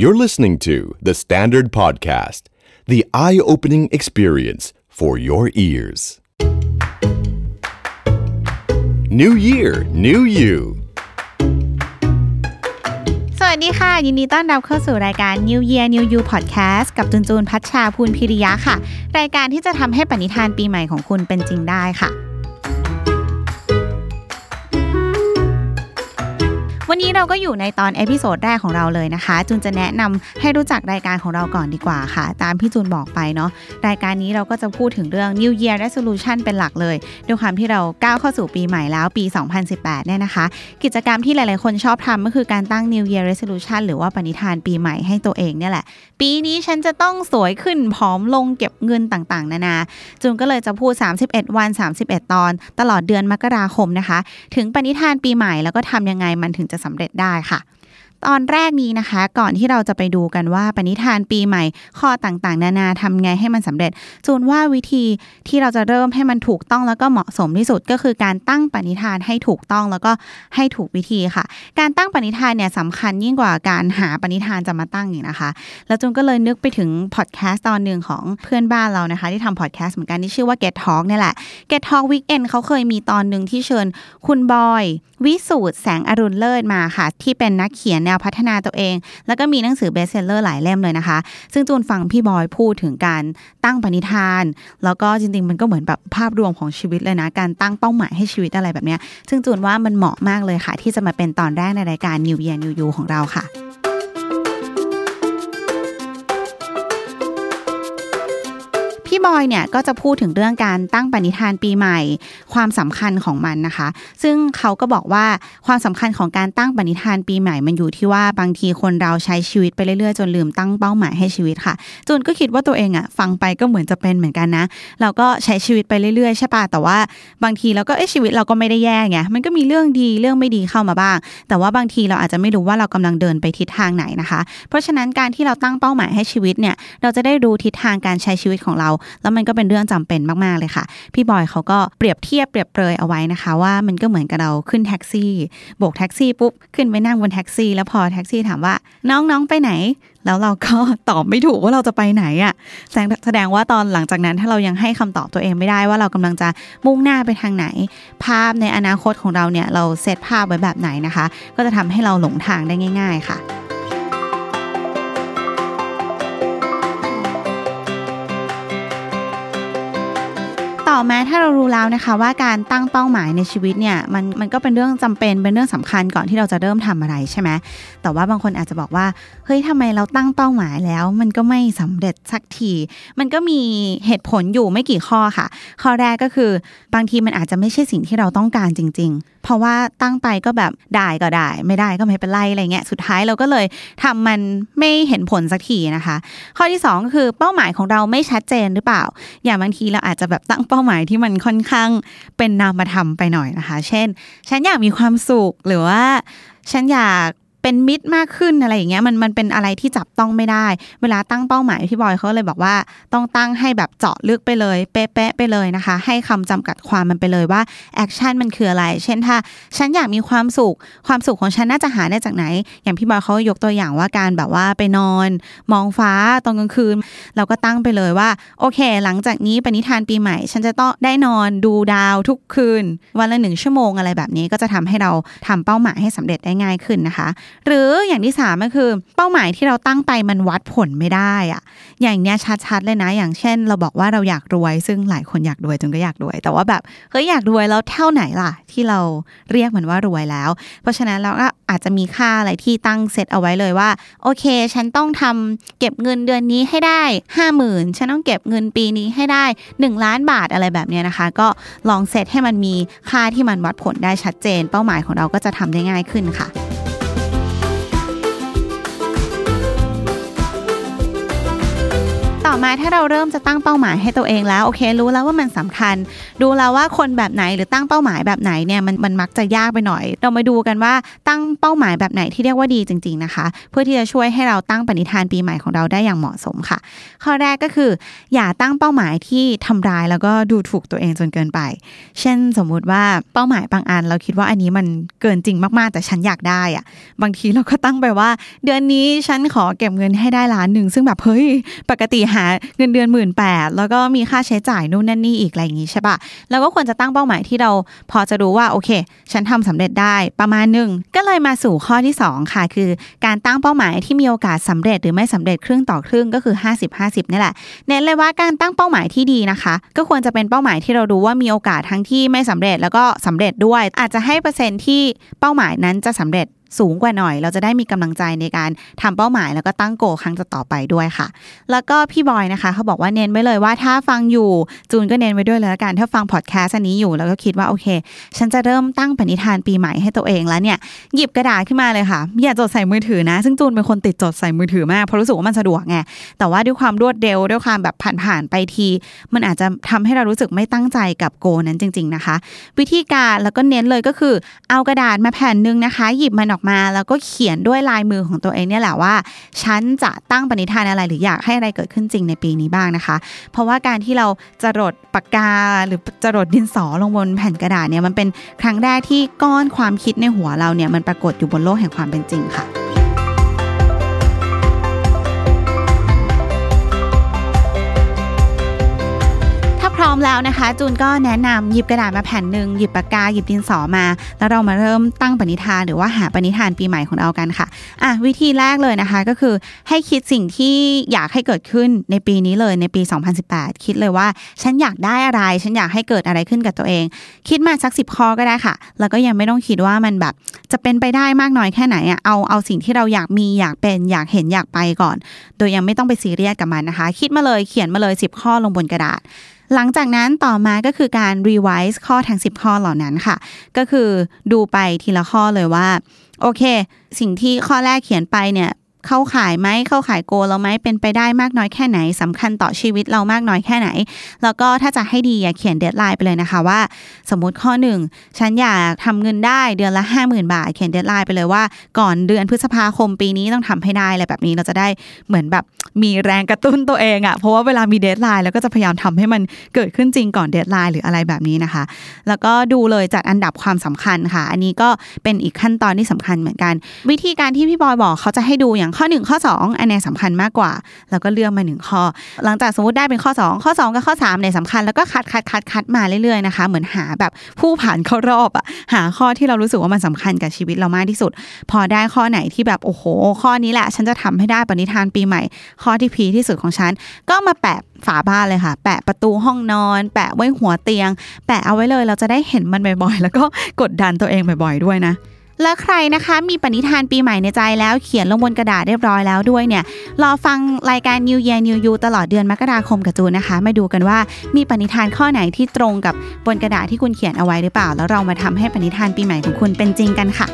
You're listening to The Standard Podcast, the eye opening experience for your ears. New Year, New You. สวัสดีค่ะ ยินดีต้อนรับเข้าสู่รายการ New Year New You Podcast กับจุนจูนพัชชาภูลพิริยะค่ะ รายการที่จะทำให้ปณิธานปีใหม่ของคุณเป็นจริงได้ค่ะ นี้เราก็อยู่ในตอน episode แรกของเราเลยนะคะ จุนจะแนะนำให้รู้จักรายการของเราก่อนดีกว่าค่ะ ตามที่จุนบอกไปเนาะรายการนี้เราก็จะพูดถึงเรื่อง New Year Resolution เป็นหลักเลย ด้วยความที่เราก้าวเข้าสู่ปีใหม่แล้วปี 2018 เนี่ยนะคะ กิจกรรมที่หลาย ๆ คนชอบทำก็คือการตั้ง New Year Resolution หรือว่าปณิธานปีใหม่ให้ตัวเองเนี่ยแหละ ปีนี้ฉันจะต้องสวยขึ้นผอมลงเก็บเงินต่าง ๆ นานา จุนก็เลยจะพูด 31 วัน 31 ตอน ตลอดเดือนมกราคมนะคะ ถึงปณิธานปีใหม่แล้วก็ทำยังไงมันถึงจะสำเร็จได้ค่ะ ตอนแรกนี้นะคะ ก่อนที่เราจะไปดูกันว่าปณิธานปีใหม่ข้อต่างๆ นานาทำไงให้มันสำเร็จจูนว่าวิธีที่เราจะเริ่มให้มันถูกต้องแล้วก็เหมาะสมที่สุดก็คือการตั้งปณิธานให้ถูกต้องแล้วก็ให้ถูกวิธีค่ะ การตั้งปณิธานเนี่ยสำคัญยิ่งกว่าการหาปณิธานจะมาตั้งอีกนะคะ แล้วจูนก็เลยนึกไปถึงพอดแคสต์ตอนหนึ่งของเพื่อนบ้านเรานะคะ ที่ทำพอดแคสต์เหมือนกันที่ชื่อว่า Get Talk เนี่ยแหละ Get Talk Weekend เขาเคยมีตอนหนึ่งที่เชิญ คุณบอย วิสูตรแสงอรุณเลิศมาค่ะ ที่เป็นนักเขียนนวพัฒนาตัวเอง แล้วก็มีหนังสือเบสเซลเลอร์หลายเล่มเลยนะคะ ซึ่งจูนฟังพี่บอยพูดถึงการตั้งปณิธาน แล้วก็จริงๆ มันก็เหมือนแบบภาพรวมของชีวิตเลยนะ การตั้งเป้าหมายให้ชีวิตอะไรแบบเนี้ยซึ่งจูนว่ามันเหมาะมากเลยค่ะ ที่จะมาเป็นตอนแรกในรายการ New Year New You ของเราค่ะ อยเนี่ยก็จะพูดถึงเรื่องการตั้งปณิธานปีใหม่ ความสำคัญของมันนะคะ ซึ่งเขาก็บอกว่าความสำคัญของการตั้งปณิธานปีใหม่มันอยู่ที่ว่าบางทีคนเราใช้ชีวิตไปเรื่อยๆ จนลืมตั้งเป้าหมายให้ชีวิตค่ะจูนก็คิดว่าตัวเองอะฟังไปก็เหมือนจะเป็นเหมือนกันนะเราก็ใช้ชีวิตไปเรื่อยๆใช่ปะแต่ว่าบางทีเราก็เอ๊ะชีวิตเราก็ไม่ได้แย่ไงมันก็มีเรื่องดีเรื่องไม่ดีเข้ามาบ้าง แต่ว่าบางทีเราอาจจะไม่รู้ว่าเรากำลังเดินไปทิศทางไหนนะคะ เพราะฉะนั้นการที่เราตั้งเป้าหมายให้ชีวิตเนี่ยเราจะได้รู้ทิศทางการใช้ชีวิตของเราแล้วมันก็เป็นเรื่องจำเป็นมาก ๆ เลยค่ะ พี่บอยเขาก็เปรียบเทียบเปรียบเปรยเอาไว้นะคะว่ามันก็เหมือนกับเราขึ้นแท็กซี่โบกแท็กซี่ปุ๊บขึ้นไปนั่งบนแท็กซี่แล้วพอแท็กซี่ถามว่าน้องๆไปไหน แล้วเราก็ตอบไม่ถูกว่าเราจะไปไหนอะ่ะแสดงแสดงว่าตอนหลังจากนั้นถ้าเรายังให้คำตอบตัวเองไม่ได้ว่าเรากำลังจะมุ่งหน้าไปทางไหน ภาพในอนาคตของเราเนี่ยเราเซตภาพไว้แบบไหนนะคะ ก็จะทำให้เราหลงทางได้ง่าย ๆ ค่ะ อมาถ้าเรารู้แล้วนะคะว่าการตั้งเป้าหมายในชีวิตเนี่ยมันมันก็เป็นเรื่องจำเป็นเป็นเรื่องสำคัญก่อนที่เราจะเริ่มทำอะไรใช่ไหมแต่ว่าบางคนอาจจะบอกว่าเฮ้ยทำไมเราตั้งเป้าหมายแล้ว มันก็ไม่สำเร็จสักที มันก็มีเหตุผลอยู่ไม่กี่ข้อค่ะ ข้อแรกก็คือบางทีมันอาจจะไม่ใช่สิ่งที่เราต้องการจริง ๆเพราะว่าตั้งไปก็แบบได้ก็ได้ ไม่ได้ก็ไม่เป็นไรอะไรเงี้ยสุดท้ายเราก็เลยทำมันไม่เห็นผลสักทีนะคะ ข้อที่สองก็คือเป้าหมายของเราไม่ชัดเจนหรือเปล่า อย่างบางทีเราอาจจะแบบตั้งเป้าหมายที่มันค่อนข้างเป็นนามธรรมไปหน่อยนะคะ เช่น ฉันอยากมีความสุขหรือว่าฉันอยาก เป็นมิตรมากขึ้นอะไรอย่างเงี้ยมันมันเป็นอะไรที่จับต้องไม่ได้ เวลาตั้งเป้าหมายพี่บอยเขาเลยบอกว่าต้องตั้งให้แบบเจาะลึกไปเลย เป๊ะๆไปเลยนะคะ ให้คำจำกัดความมันไปเลยว่า action มันคืออะไร เช่นถ้าฉันอยากมีความสุข ความสุขของฉันน่าจะหาได้จากไหน อย่างพี่บอยเขายกตัวอย่างว่าการแบบว่าไปนอน มองฟ้าตอนกลางคืน เราก็ตั้งไปเลยว่า โอเค หลังจากนี้ปณิธานปีใหม่ ฉันจะต้องได้นอนดูดาวทุกคืน วันละหนึ่งชั่วโมงอะไรแบบนี้ก็จะทำให้เราทำเป้าหมายให้สำเร็จได้ง่ายขึ้นนะคะหรืออย่างที่สามก็คือ เป้าหมายที่เราตั้งไปมันวัดผลไม่ได้อะอย่างเนี้ยชัดๆเลยนะ อย่างเช่น เราบอกว่าเราอยากรวย ซึ่งหลายคนอยากรวยจนก็อยากรวย แต่ว่าแบบเฮ้ยอยากรวยแล้วเท่าไหนล่ะ ที่เราเรียกมันว่ารวยแล้ว เพราะฉะนั้นเราก็อาจจะมีค่าอะไรที่ตั้งเซตเอาไว้เลยว่า โอเค ฉันต้องทำเก็บเงินเดือนนี้ให้ได้ห้าหมื่นฉันต้องเก็บเงินปีนี้ให้ได้ 1 ล้านบาทอะไรแบบเนี้ยนะคะ ก็ลองเซตให้มันมีค่าที่มันวัดผลได้ชัดเจน เป้าหมายของเราก็จะทำได้ง่ายขึ้นค่ะ ต่อมาถ้าเราเริ่มจะตั้งเป้าหมายให้ตัวเองแล้วโอเค รู้แล้วว่ามันสำคัญ ดูแล้วว่าคนแบบไหนหรือตั้งเป้าหมายแบบไหนเนี่ยมันมันมักจะยากไปหน่อย เรามาดูกันว่าตั้งเป้าหมายแบบไหนที่เรียกว่าดีจริง ๆนะคะ เพื่อที่จะช่วยให้เราตั้งปณิธานปีใหม่ของเราได้อย่างเหมาะสมค่ะ ข้อแรกก็คือ อย่าตั้งเป้าหมายที่ทำร้ายแล้วก็ดูถูกตัวเองจนเกินไป เช่นสมมุติว่าเป้าหมายบางอัน เราคิดว่าอันนี้มันเกินจริงมากๆ แต่ฉันอยากได้อะบางทีเราก็ตั้งไปว่า เดือนนี้ฉันขอเก็บเงินให้ได้ล้านหนึ่งซึ่งแบบเฮ้ยปกติหาเงินเดือนหมื่นแปดแล้วก็มีค่าใช้จ่ายนู่นนั่นนี่อีกอะไรอย่างงี้ใช่ปะเราก็ควรจะตั้งเป้าหมายที่เราพอจะรู้ว่าโอเค ฉันทำสำเร็จได้ประมาณหนึ่งก็เลยมาสู่ข้อที่สองค่ะ คือการตั้งเป้าหมายที่มีโอกาสสำเร็จหรือไม่สำเร็จครึ่งต่อครึ่งก็คือ 50-50นี่แหละเน้นเลยว่าการตั้งเป้าหมายที่ดีนะคะ ก็ควรจะเป็นเป้าหมายที่เรารู้ว่ามีโอกาสทั้งที่ไม่สำเร็จแล้วก็สำเร็จด้วย อาจจะให้เปอร์เซ็นต์ที่เป้าหมายนั้นจะสำเร็จ สูงกว่าหน่อย เราจะได้มีกำลังใจในการทำเป้าหมาย แล้วก็ตั้งโกครั้งต่อไปด้วยค่ะ แล้วก็พี่บอยนะคะ เขาบอกว่าเน้นไว้เลยว่าถ้าฟังอยู่จูนก็เน้นไว้ด้วยเลยละกันถ้าฟังพอดแคสต์อันนี้อยู่แล้วก็คิดว่าโอเค ฉันจะเริ่มตั้งปณิธานปีใหม่ให้ตัวเองแล้วเนี่ยหยิบกระดาษขึ้นมาเลยค่ะอย่าจดใส่มือถือนะ ซึ่งจูนเป็นคนติดจดใส่มือถือมากเพราะรู้สึกว่ามันสะดวกไงแต่ว่าด้วยความรวดเร็วด้วยความแบบผ่านๆไปที มันอาจจะทำให้เรารู้สึกไม่ตั้งใจกับโกนั้นจริง ๆนะคะ วิธีการแล้วก็เน้นเลยก็คือเอากระดาษมาแผ่นหนึ่งนะคะ หยิบมันออกมา แล้วก็เขียนด้วยลายมือของตัวเองเนี่ยแหละว่า ฉันจะตั้งปณิธานอะไรหรืออยากให้อะไรเกิดขึ้นจริงในปีนี้บ้างนะคะ เพราะว่าการที่เราจะรดปากกาหรือจะรดดินสอลงบนแผ่นกระดาษเนี่ยมันเป็นครั้งแรกที่ก้อนความคิดในหัวเราเนี่ยมันปรากฏอยู่บนโลกแห่งความเป็นจริงค่ะ ร้อมแล้วนะคะ จูนก็แนะนำหยิบกระดาษมาแผ่นหนึ่งหยิบปากกาหยิบดินสอมา แล้วเรามาเริ่มตั้งปณิธานหรือว่าหาปณิธานปีใหม่ของเรากันค่ะอะวิธีแรกเลยนะคะก็คือให้คิดสิ่งที่อยากให้เกิดขึ้นในปีนี้เลยในปี 2018 คิดเลยว่า ฉันอยากได้อะไร ฉันอยากให้เกิดอะไรขึ้นกับตัวเอง คิดมาสักสิบข้อก็ได้ค่ะ แล้วก็ยังไม่ต้องคิดว่ามันแบบ จะเป็นไปได้มากน้อยแค่ไหนอะเอาเอาสิ่งที่เราอยากมีอยากเป็นอยากเห็นอยากไปก่อน โดยยังไม่ต้องไปซีเรียสกับมันนะคะ คิดมาเลยเขียนมาเลย 10 ข้อลงบนกระดาษ หลังจากนั้นต่อมาก็คือการ revise ข้อทั้ง 10 ข้อเหล่านั้นค่ะ ก็คือดูไปทีละข้อเลยว่า โอเค สิ่งที่ข้อแรกเขียนไปเนี่ยเข้าข่ายไหมเข้าข่าย goal เราไหมเป็นไปได้มากน้อยแค่ไหนสำคัญต่อชีวิตเรามากน้อยแค่ไหน แล้วก็ถ้าจะให้ดีอย่าเขียน deadline ไปเลยนะคะว่า สมมติข้อหนึ่งฉันอยากทำเงินได้เดือนละ 50,000 บาท เขียน deadline ไปเลยว่า ก่อนเดือนพฤษภาคมปีนี้ต้องทำให้ได้อะไรแบบนี้เราจะได้เหมือนแบบ มีแรงกระตุ้นตัวเองอะเพราะว่าเวลามี deadline แล้วก็จะพยายามทำให้มันเกิดขึ้นจริงก่อน deadline หรืออะไรแบบนี้นะคะ แล้วก็ดูเลยจัดอันดับความสำคัญค่ะ อันนี้ก็เป็นอีกขั้นตอนที่สำคัญเหมือนกัน วิธีการที่พี่บอยบอกเขาจะให้ดูอย่างข้อ 1 ข้อ 2 อันไหนสำคัญมากกว่า แล้วก็เลือกมาหนึ่งข้อ หลังจากสมมติได้เป็นข้อ 2 ข้อ 2 กับข้อ3เนี่ยสำคัญแล้วก็คัดคัดคัดคัดมาเรื่อยๆนะคะ เหมือนหาแบบผู้ผ่านเข้ารอบอะหาข้อที่เรารู้สึกว่ามันสำคัญกับชีวิตเรามากที่สุด พอได้ข้อไหนที่แบบโอ้โห ข้อนี้แหละ ฉันจะทำให้ได้ปณิธานปีใหม่ข้อที่พีที่สุดของฉัน ก็มาแปะฝาบ้านเลยค่ะ แปะประตูห้องนอน แปะไว้หัวเตียง แปะเอาไว้เลยเราจะได้เห็นมันบ่อยๆ แล้วก็กดดันตัวเองบ่อยๆ ด้วยนะและใครนะคะมีปณิธานปีใหม่ในใจแล้วเขียนลงบนกระดาษเรียบร้อยแล้วด้วยเนี่ยรอฟังรายการ New Year New You ตลอดเดือนมกราคมกับจูนนะคะ มาดูกันว่ามีปณิธานข้อไหนที่ตรงกับบนกระดาษที่คุณเขียนเอาไว้หรือเปล่า แล้วเรามาทำให้ปณิธานปีใหม่ของคุณเป็นจริงกันค่ะ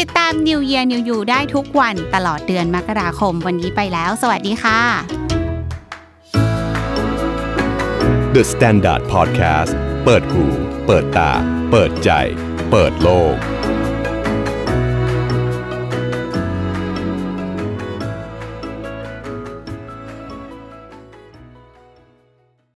ติดตาม New Year New You ได้ทุกวันตลอดเดือนมกราคมวันนี้ไปแล้ว สวัสดีค่ะ The Standard Podcast เปิดหู เปิดตา เปิดใจ เปิดโลก